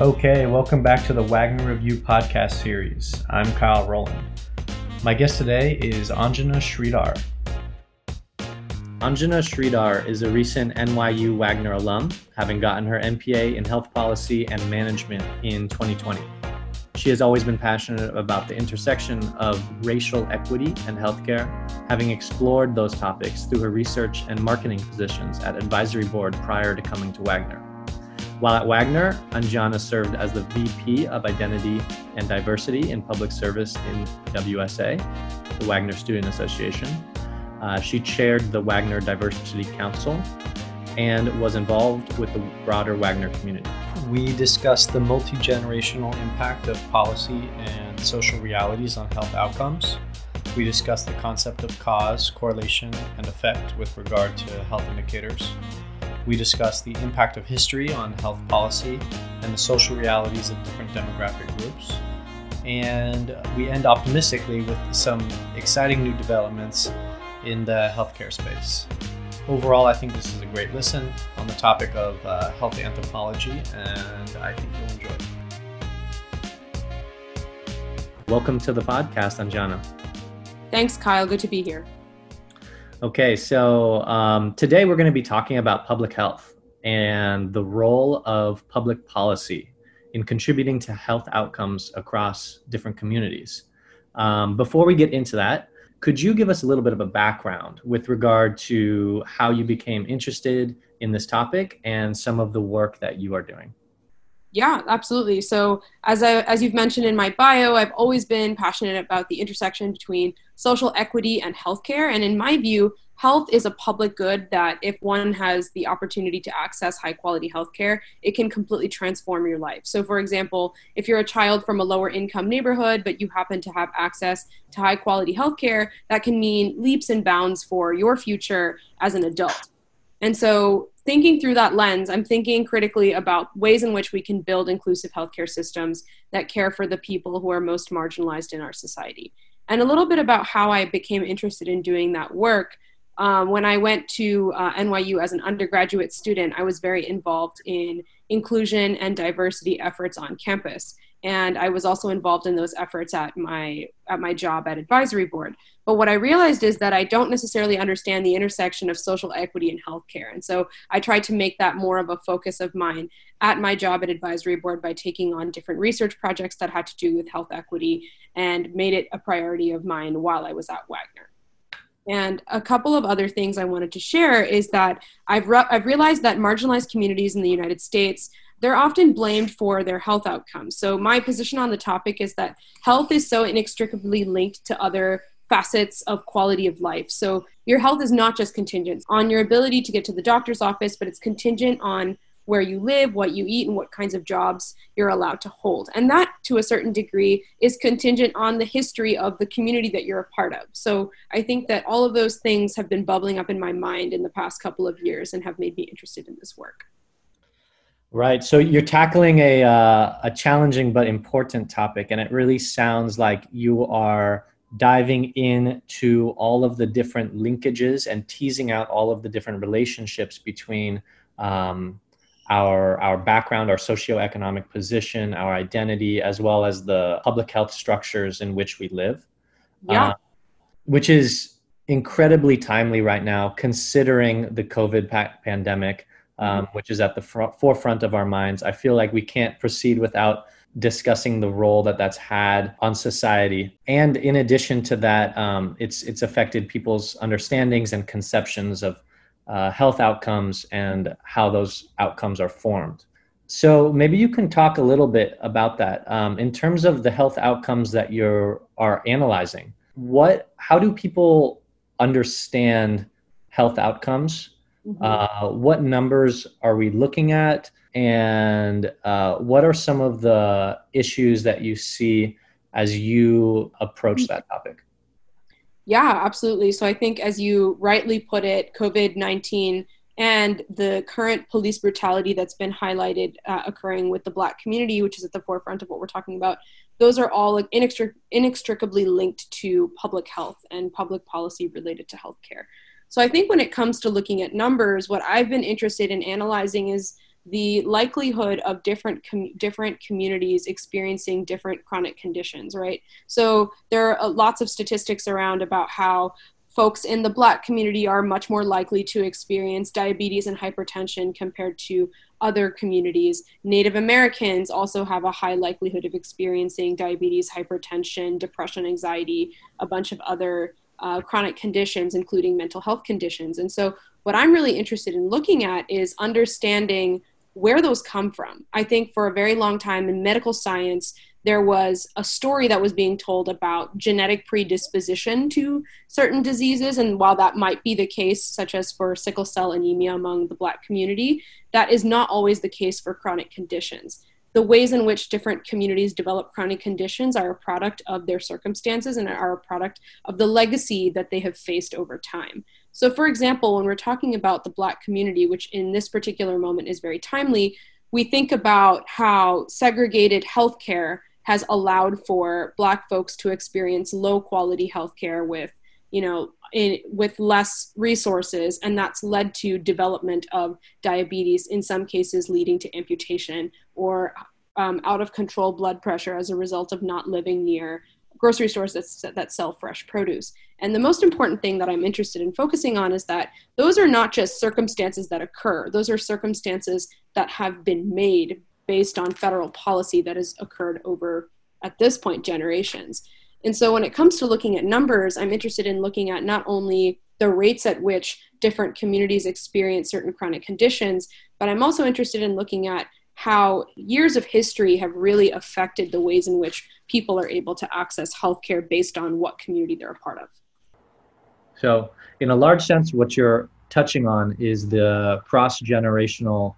Okay, welcome back to the Wagner Review podcast series. I'm Kyle Roland. My guest today is Anjana Sreedhar. Anjana Sreedhar is a recent NYU Wagner alum, having gotten her MPA in Health Policy and Management in 2020. She has always been passionate about the intersection of racial equity and healthcare, having explored those topics through her research and marketing positions at advisory board prior to coming to Wagner. While at Wagner, Anjana served as the VP of Identity and Diversity in Public Service in WSA, the Wagner Student Association. Uh, she chaired the Wagner Diversity Council and was involved with the broader Wagner community. We discussed the multi generational impact of policy and social realities on health outcomes. We discussed the concept of cause, correlation, and effect with regard to health indicators. We discuss the impact of history on health policy and the social realities of different demographic groups. And we end optimistically with some exciting new developments in the healthcare space. Overall, I think this is a great listen on the topic of uh, health anthropology, and I think you'll enjoy it. Welcome to the podcast, Anjana. Thanks, Kyle. Good to be here. Okay, so um, today we're going to be talking about public health and the role of public policy in contributing to health outcomes across different communities. Um, before we get into that, could you give us a little bit of a background with regard to how you became interested in this topic and some of the work that you are doing? Yeah, absolutely. So, as I, as you've mentioned in my bio, I've always been passionate about the intersection between social equity and healthcare. And in my view, health is a public good that if one has the opportunity to access high quality healthcare, it can completely transform your life. So, for example, if you're a child from a lower income neighborhood, but you happen to have access to high quality healthcare, that can mean leaps and bounds for your future as an adult. And so, thinking through that lens, I'm thinking critically about ways in which we can build inclusive healthcare systems that care for the people who are most marginalized in our society. And a little bit about how I became interested in doing that work. Um, when I went to uh, NYU as an undergraduate student, I was very involved in inclusion and diversity efforts on campus and I was also involved in those efforts at my at my job at advisory board. But what I realized is that I don't necessarily understand the intersection of social equity and healthcare, and so I tried to make that more of a focus of mine at my job at advisory board by taking on different research projects that had to do with health equity and made it a priority of mine while I was at Wagner. And a couple of other things I wanted to share is that I've, re- I've realized that marginalized communities in the United States they're often blamed for their health outcomes. So, my position on the topic is that health is so inextricably linked to other facets of quality of life. So, your health is not just contingent on your ability to get to the doctor's office, but it's contingent on where you live, what you eat, and what kinds of jobs you're allowed to hold. And that, to a certain degree, is contingent on the history of the community that you're a part of. So I think that all of those things have been bubbling up in my mind in the past couple of years and have made me interested in this work. Right. So you're tackling a uh, a challenging but important topic, and it really sounds like you are diving into all of the different linkages and teasing out all of the different relationships between um, our our background, our socioeconomic position, our identity, as well as the public health structures in which we live. Yeah. Uh, which is incredibly timely right now, considering the COVID pa- pandemic um, mm-hmm. which is at the fr- forefront of our minds. I feel like we can't proceed without discussing the role that that's had on society. And in addition to that, um, it's it's affected people's understandings and conceptions of uh, health outcomes and how those outcomes are formed. So maybe you can talk a little bit about that um, in terms of the health outcomes that you are analyzing. What, how do people understand health outcomes Mm-hmm. Uh, what numbers are we looking at? And uh, what are some of the issues that you see as you approach that topic? Yeah, absolutely. So I think, as you rightly put it, COVID 19 and the current police brutality that's been highlighted uh, occurring with the Black community, which is at the forefront of what we're talking about, those are all inextric- inextricably linked to public health and public policy related to healthcare. So I think when it comes to looking at numbers, what I've been interested in analyzing is the likelihood of different com- different communities experiencing different chronic conditions right so there are uh, lots of statistics around about how folks in the black community are much more likely to experience diabetes and hypertension compared to other communities. Native Americans also have a high likelihood of experiencing diabetes, hypertension, depression, anxiety, a bunch of other uh, chronic conditions, including mental health conditions. And so, what I'm really interested in looking at is understanding where those come from. I think for a very long time in medical science, there was a story that was being told about genetic predisposition to certain diseases. And while that might be the case, such as for sickle cell anemia among the Black community, that is not always the case for chronic conditions. The ways in which different communities develop chronic conditions are a product of their circumstances and are a product of the legacy that they have faced over time. So, for example, when we're talking about the Black community, which in this particular moment is very timely, we think about how segregated healthcare has allowed for black folks to experience low quality healthcare with you know in, with less resources and that's led to development of diabetes in some cases leading to amputation or um, out of control blood pressure as a result of not living near grocery stores that, that sell fresh produce and the most important thing that i'm interested in focusing on is that those are not just circumstances that occur those are circumstances that have been made based on federal policy that has occurred over, at this point, generations. And so when it comes to looking at numbers, I'm interested in looking at not only the rates at which different communities experience certain chronic conditions, but I'm also interested in looking at how years of history have really affected the ways in which people are able to access healthcare based on what community they're a part of. So, in a large sense, what you're touching on is the cross generational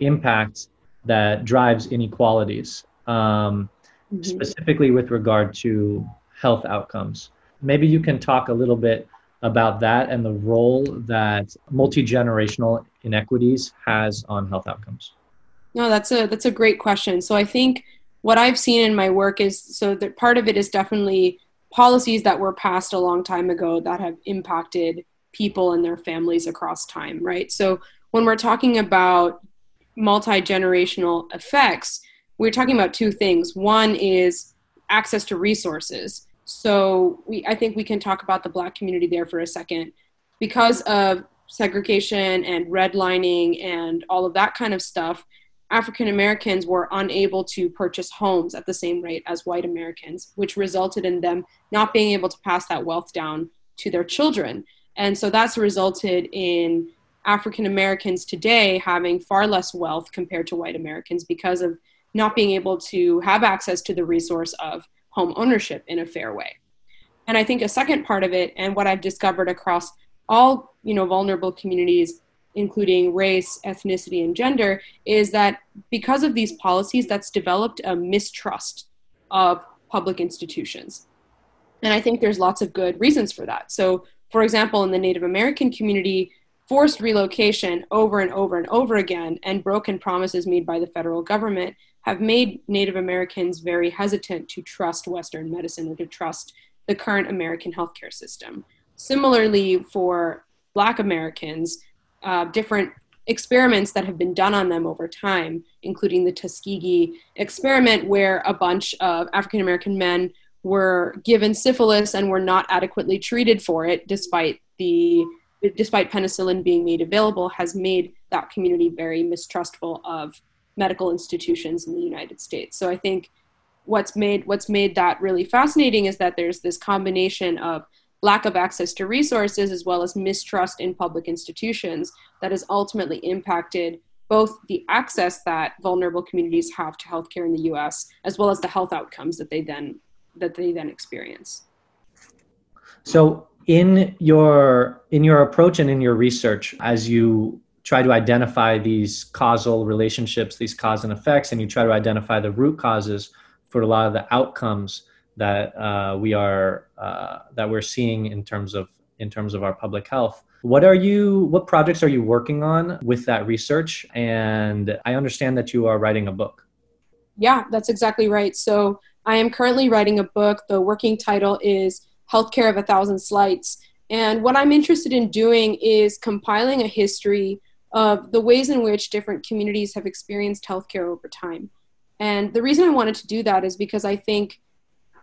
impact that drives inequalities, um, mm-hmm. specifically with regard to health outcomes. Maybe you can talk a little bit about that and the role that multi-generational inequities has on health outcomes. No, that's a that's a great question. So I think what I've seen in my work is so that part of it is definitely policies that were passed a long time ago that have impacted people and their families across time, right? So when we're talking about multi generational effects, we're talking about two things. One is access to resources. So we, I think we can talk about the Black community there for a second. Because of segregation and redlining and all of that kind of stuff, African Americans were unable to purchase homes at the same rate as white Americans, which resulted in them not being able to pass that wealth down to their children. And so that's resulted in African Americans today having far less wealth compared to white Americans because of not being able to have access to the resource of home ownership in a fair way. And I think a second part of it, and what I've discovered across all you know vulnerable communities, including race, ethnicity, and gender, is that because of these policies, that's developed a mistrust of public institutions. And I think there's lots of good reasons for that. So, for example, in the Native American community, forced relocation over and over and over again and broken promises made by the federal government have made Native Americans very hesitant to trust Western medicine or to trust the current American healthcare system. Similarly, for Black Americans, uh, different experiments that have been done on them over time, including the Tuskegee experiment, where a bunch of African American men were given syphilis and were not adequately treated for it, despite the despite penicillin being made available, has made that community very mistrustful of medical institutions in the United States. So I think what's made what's made that really fascinating is that there's this combination of lack of access to resources as well as mistrust in public institutions that has ultimately impacted both the access that vulnerable communities have to healthcare in the US as well as the health outcomes that they then that they then experience. So in your in your approach and in your research as you try to identify these causal relationships these cause and effects and you try to identify the root causes for a lot of the outcomes that uh, we are uh, that we're seeing in terms of in terms of our public health. What are you what projects are you working on with that research? And i understand that you are writing a book. Yeah that's exactly right. So i am currently writing a book. The working title is Healthcare of a Thousand Slights. And what I'm interested in doing is compiling a history of the ways in which different communities have experienced healthcare over time. And the reason I wanted to do that is because I think,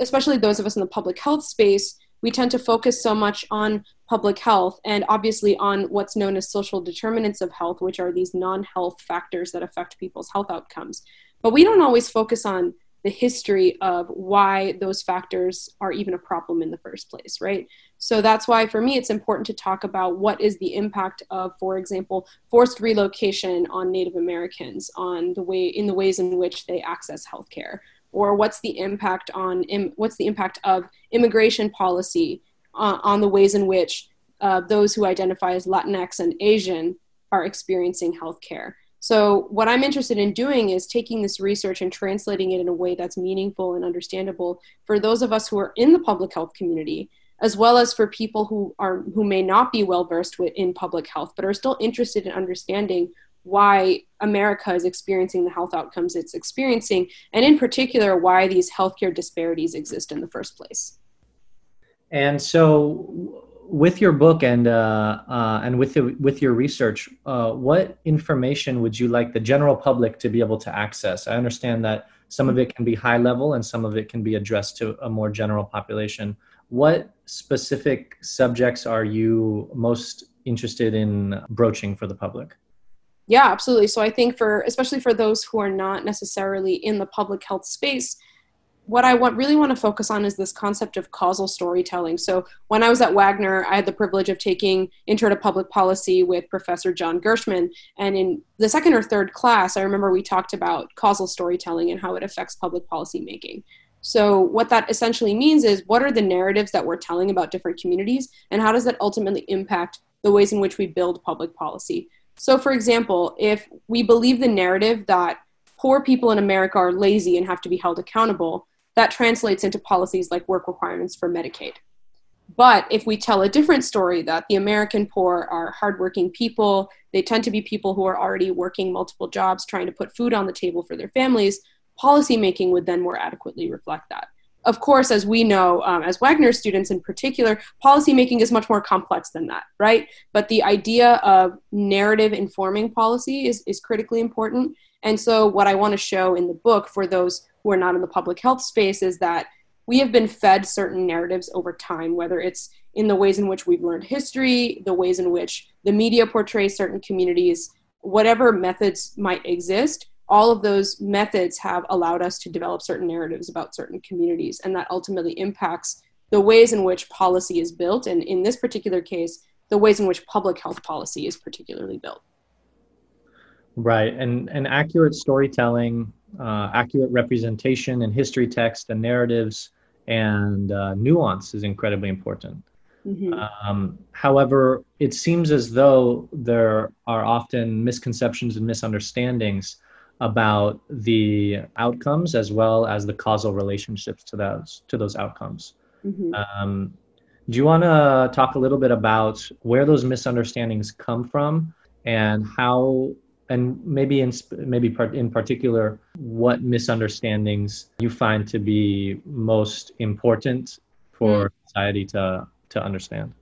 especially those of us in the public health space, we tend to focus so much on public health and obviously on what's known as social determinants of health, which are these non health factors that affect people's health outcomes. But we don't always focus on the history of why those factors are even a problem in the first place, right? So that's why for me it's important to talk about what is the impact of, for example, forced relocation on Native Americans, on the way in the ways in which they access healthcare, or what's the impact on what's the impact of immigration policy uh, on the ways in which uh, those who identify as Latinx and Asian are experiencing healthcare. So, what I'm interested in doing is taking this research and translating it in a way that's meaningful and understandable for those of us who are in the public health community, as well as for people who are who may not be well versed in public health, but are still interested in understanding why America is experiencing the health outcomes it's experiencing, and in particular, why these healthcare disparities exist in the first place. And so, with your book and uh, uh, and with the, with your research, uh, what information would you like the general public to be able to access? I understand that some of it can be high level and some of it can be addressed to a more general population. What specific subjects are you most interested in broaching for the public? Yeah, absolutely. So I think for especially for those who are not necessarily in the public health space, what I want really want to focus on is this concept of causal storytelling. So when I was at Wagner, I had the privilege of taking Intro to Public Policy with Professor John Gershman, and in the second or third class, I remember we talked about causal storytelling and how it affects public policy making. So what that essentially means is what are the narratives that we're telling about different communities, and how does that ultimately impact the ways in which we build public policy? So, for example, if we believe the narrative that poor people in America are lazy and have to be held accountable, that translates into policies like work requirements for Medicaid. But if we tell a different story that the American poor are hardworking people, they tend to be people who are already working multiple jobs trying to put food on the table for their families, policymaking would then more adequately reflect that. Of course, as we know, um, as Wagner students in particular, policymaking is much more complex than that, right? But the idea of narrative informing policy is, is critically important. And so, what I want to show in the book for those who are not in the public health space is that we have been fed certain narratives over time, whether it's in the ways in which we've learned history, the ways in which the media portrays certain communities, whatever methods might exist, all of those methods have allowed us to develop certain narratives about certain communities, and that ultimately impacts the ways in which policy is built, and in this particular case, the ways in which public health policy is particularly built. Right, and and accurate storytelling uh, accurate representation in history text and narratives and uh, nuance is incredibly important. Mm-hmm. Um, however, it seems as though there are often misconceptions and misunderstandings about the outcomes as well as the causal relationships to those to those outcomes. Mm-hmm. Um, do you want to talk a little bit about where those misunderstandings come from and how and maybe in maybe part in particular what misunderstandings you find to be most important for mm. society to to understand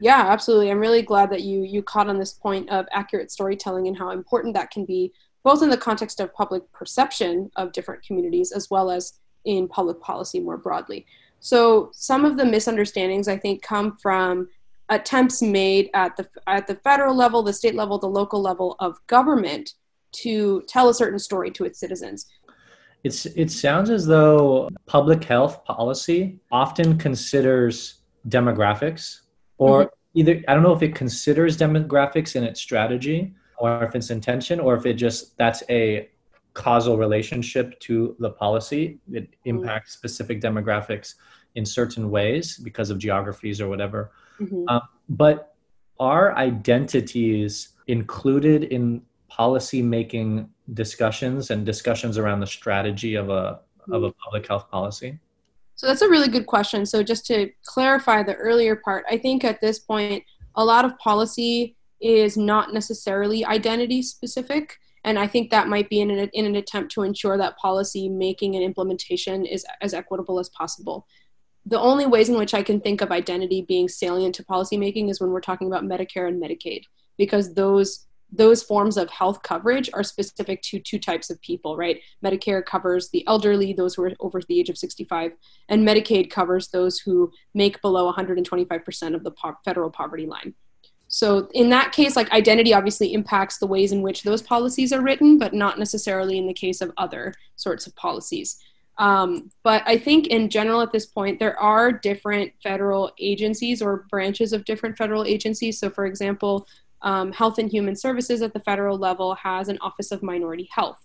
yeah absolutely i'm really glad that you you caught on this point of accurate storytelling and how important that can be both in the context of public perception of different communities as well as in public policy more broadly so some of the misunderstandings i think come from attempts made at the at the federal level, the state level, the local level of government to tell a certain story to its citizens. It's it sounds as though public health policy often considers demographics or mm-hmm. either I don't know if it considers demographics in its strategy or if it's intention or if it just that's a causal relationship to the policy. It mm-hmm. impacts mm-hmm. specific demographics in certain ways because of geographies or whatever. Mm-hmm. Um, but are identities included in policy making discussions and discussions around the strategy of a mm-hmm. of a public health policy? So that's a really good question. So just to clarify the earlier part, I think at this point a lot of policy is not necessarily identity specific and i think that might be in an, in an attempt to ensure that policy making and implementation is as equitable as possible the only ways in which I can think of identity being salient to policymaking is when we're talking about Medicare and Medicaid, because those those forms of health coverage are specific to two types of people, right? Medicare covers the elderly, those who are over the age of 65, and Medicaid covers those who make below 125% of the po- federal poverty line. So in that case, like identity obviously impacts the ways in which those policies are written, but not necessarily in the case of other sorts of policies. Um, but I think in general at this point, there are different federal agencies or branches of different federal agencies. So, for example, um, Health and Human Services at the federal level has an Office of Minority Health.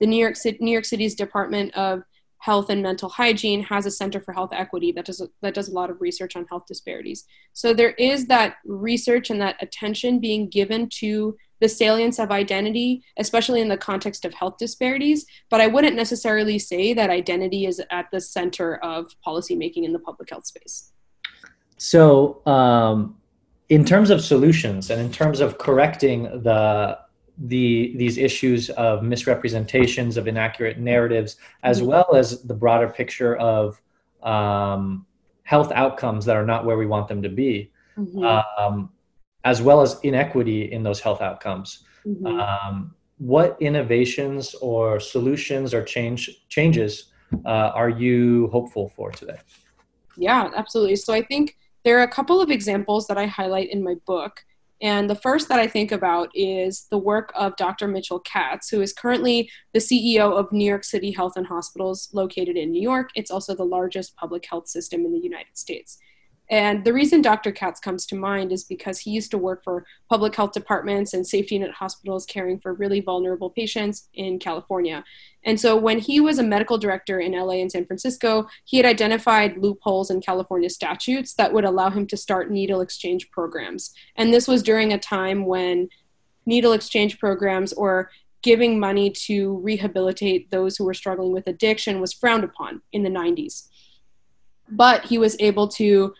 The New York, New York City's Department of Health and Mental Hygiene has a Center for Health Equity that does that does a lot of research on health disparities. So there is that research and that attention being given to the salience of identity, especially in the context of health disparities. But I wouldn't necessarily say that identity is at the center of policymaking in the public health space. So, um, in terms of solutions and in terms of correcting the the these issues of misrepresentations of inaccurate narratives as mm-hmm. well as the broader picture of um, health outcomes that are not where we want them to be mm-hmm. um, as well as inequity in those health outcomes mm-hmm. um, what innovations or solutions or change changes uh, are you hopeful for today yeah absolutely so i think there are a couple of examples that I highlight in my book. And the first that I think about is the work of Dr. Mitchell Katz, who is currently the CEO of New York City Health and Hospitals located in New York. It's also the largest public health system in the United States. And the reason Dr. Katz comes to mind is because he used to work for public health departments and safety net hospitals caring for really vulnerable patients in California. And so when he was a medical director in LA and San Francisco, he had identified loopholes in California statutes that would allow him to start needle exchange programs. And this was during a time when needle exchange programs or giving money to rehabilitate those who were struggling with addiction was frowned upon in the 90s. But he was able to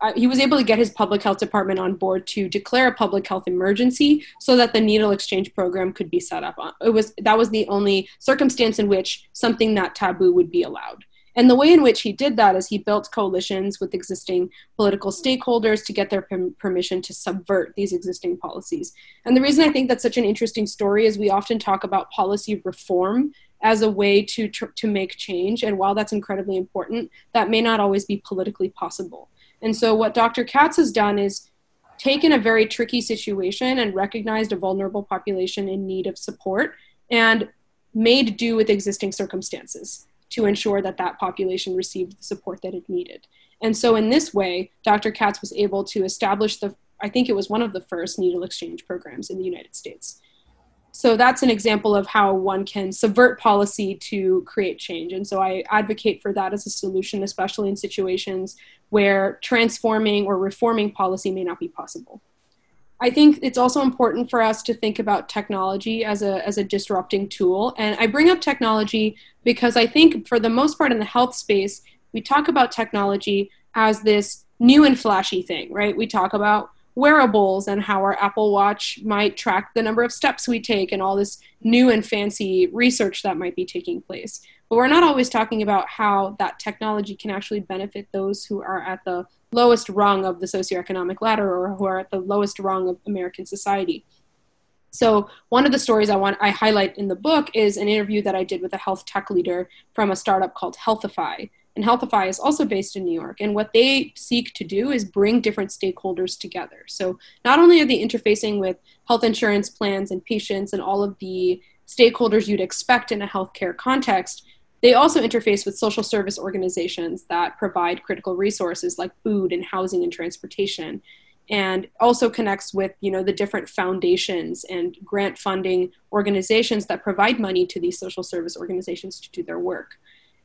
uh, he was able to get his public health department on board to declare a public health emergency so that the needle exchange program could be set up. It was that was the only circumstance in which something that taboo would be allowed. And the way in which he did that is he built coalitions with existing political stakeholders to get their permission to subvert these existing policies. And the reason I think that's such an interesting story is we often talk about policy reform as a way to tr- to make change and while that's incredibly important that may not always be politically possible and so, what Dr. Katz has done is taken a very tricky situation and recognized a vulnerable population in need of support and made do with existing circumstances to ensure that that population received the support that it needed. And so, in this way, Dr. Katz was able to establish the, I think it was one of the first needle exchange programs in the United States. So, that's an example of how one can subvert policy to create change. And so, I advocate for that as a solution, especially in situations where transforming or reforming policy may not be possible. I think it's also important for us to think about technology as a, as a disrupting tool. And I bring up technology because I think, for the most part, in the health space, we talk about technology as this new and flashy thing, right? We talk about wearables and how our Apple Watch might track the number of steps we take and all this new and fancy research that might be taking place. But we're not always talking about how that technology can actually benefit those who are at the lowest rung of the socioeconomic ladder or who are at the lowest rung of American society. So one of the stories I want I highlight in the book is an interview that I did with a health tech leader from a startup called Healthify. And Healthify is also based in New York. And what they seek to do is bring different stakeholders together. So not only are they interfacing with health insurance plans and patients and all of the stakeholders you'd expect in a healthcare context, they also interface with social service organizations that provide critical resources like food and housing and transportation and also connects with you know the different foundations and grant funding organizations that provide money to these social service organizations to do their work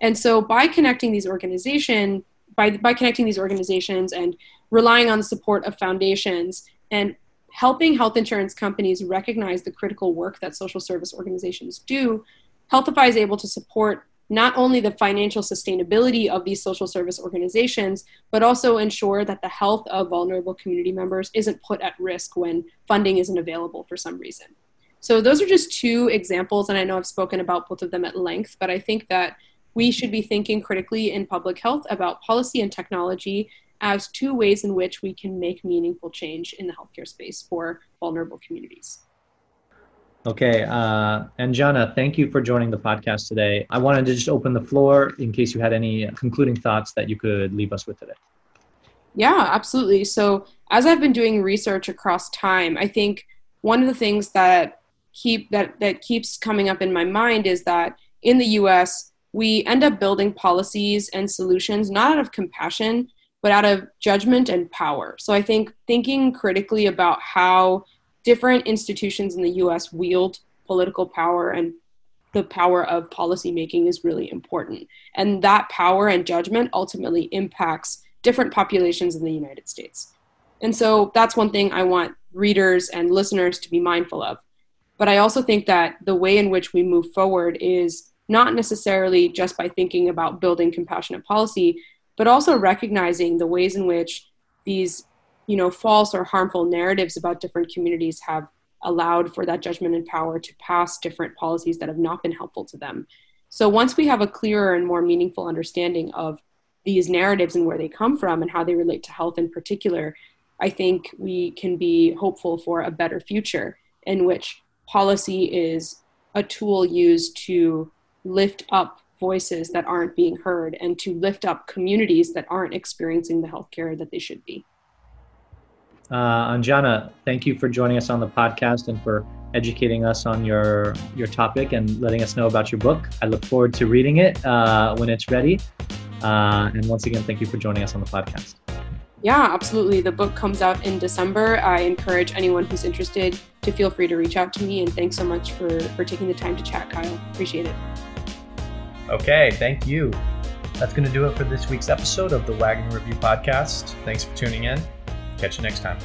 and so by connecting these organization by, by connecting these organizations and relying on the support of foundations and helping health insurance companies recognize the critical work that social service organizations do, Healthify is able to support not only the financial sustainability of these social service organizations, but also ensure that the health of vulnerable community members isn't put at risk when funding isn't available for some reason. So, those are just two examples, and I know I've spoken about both of them at length, but I think that we should be thinking critically in public health about policy and technology as two ways in which we can make meaningful change in the healthcare space for vulnerable communities. Okay. Uh, Anjana, thank you for joining the podcast today. I wanted to just open the floor in case you had any concluding thoughts that you could leave us with today. Yeah, absolutely. So, as I've been doing research across time, I think one of the things that keep that that keeps coming up in my mind is that in the US, we end up building policies and solutions not out of compassion, but out of judgment and power. So I think thinking critically about how different institutions in the US wield political power and the power of policymaking is really important. And that power and judgment ultimately impacts different populations in the United States. And so that's one thing I want readers and listeners to be mindful of. But I also think that the way in which we move forward is not necessarily just by thinking about building compassionate policy, but also recognizing the ways in which these you know false or harmful narratives about different communities have allowed for that judgment and power to pass different policies that have not been helpful to them. So once we have a clearer and more meaningful understanding of these narratives and where they come from and how they relate to health in particular i think we can be hopeful for a better future in which policy is a tool used to lift up voices that aren't being heard and to lift up communities that aren't experiencing the healthcare that they should be. Uh, Anjana, thank you for joining us on the podcast and for educating us on your your topic and letting us know about your book. I look forward to reading it uh, when it's ready. Uh, and once again, thank you for joining us on the podcast. Yeah, absolutely. The book comes out in December. I encourage anyone who's interested to feel free to reach out to me. And thanks so much for, for taking the time to chat, Kyle. Appreciate it. Okay, thank you. That's going to do it for this week's episode of the Wagner Review Podcast. Thanks for tuning in. Catch you next time.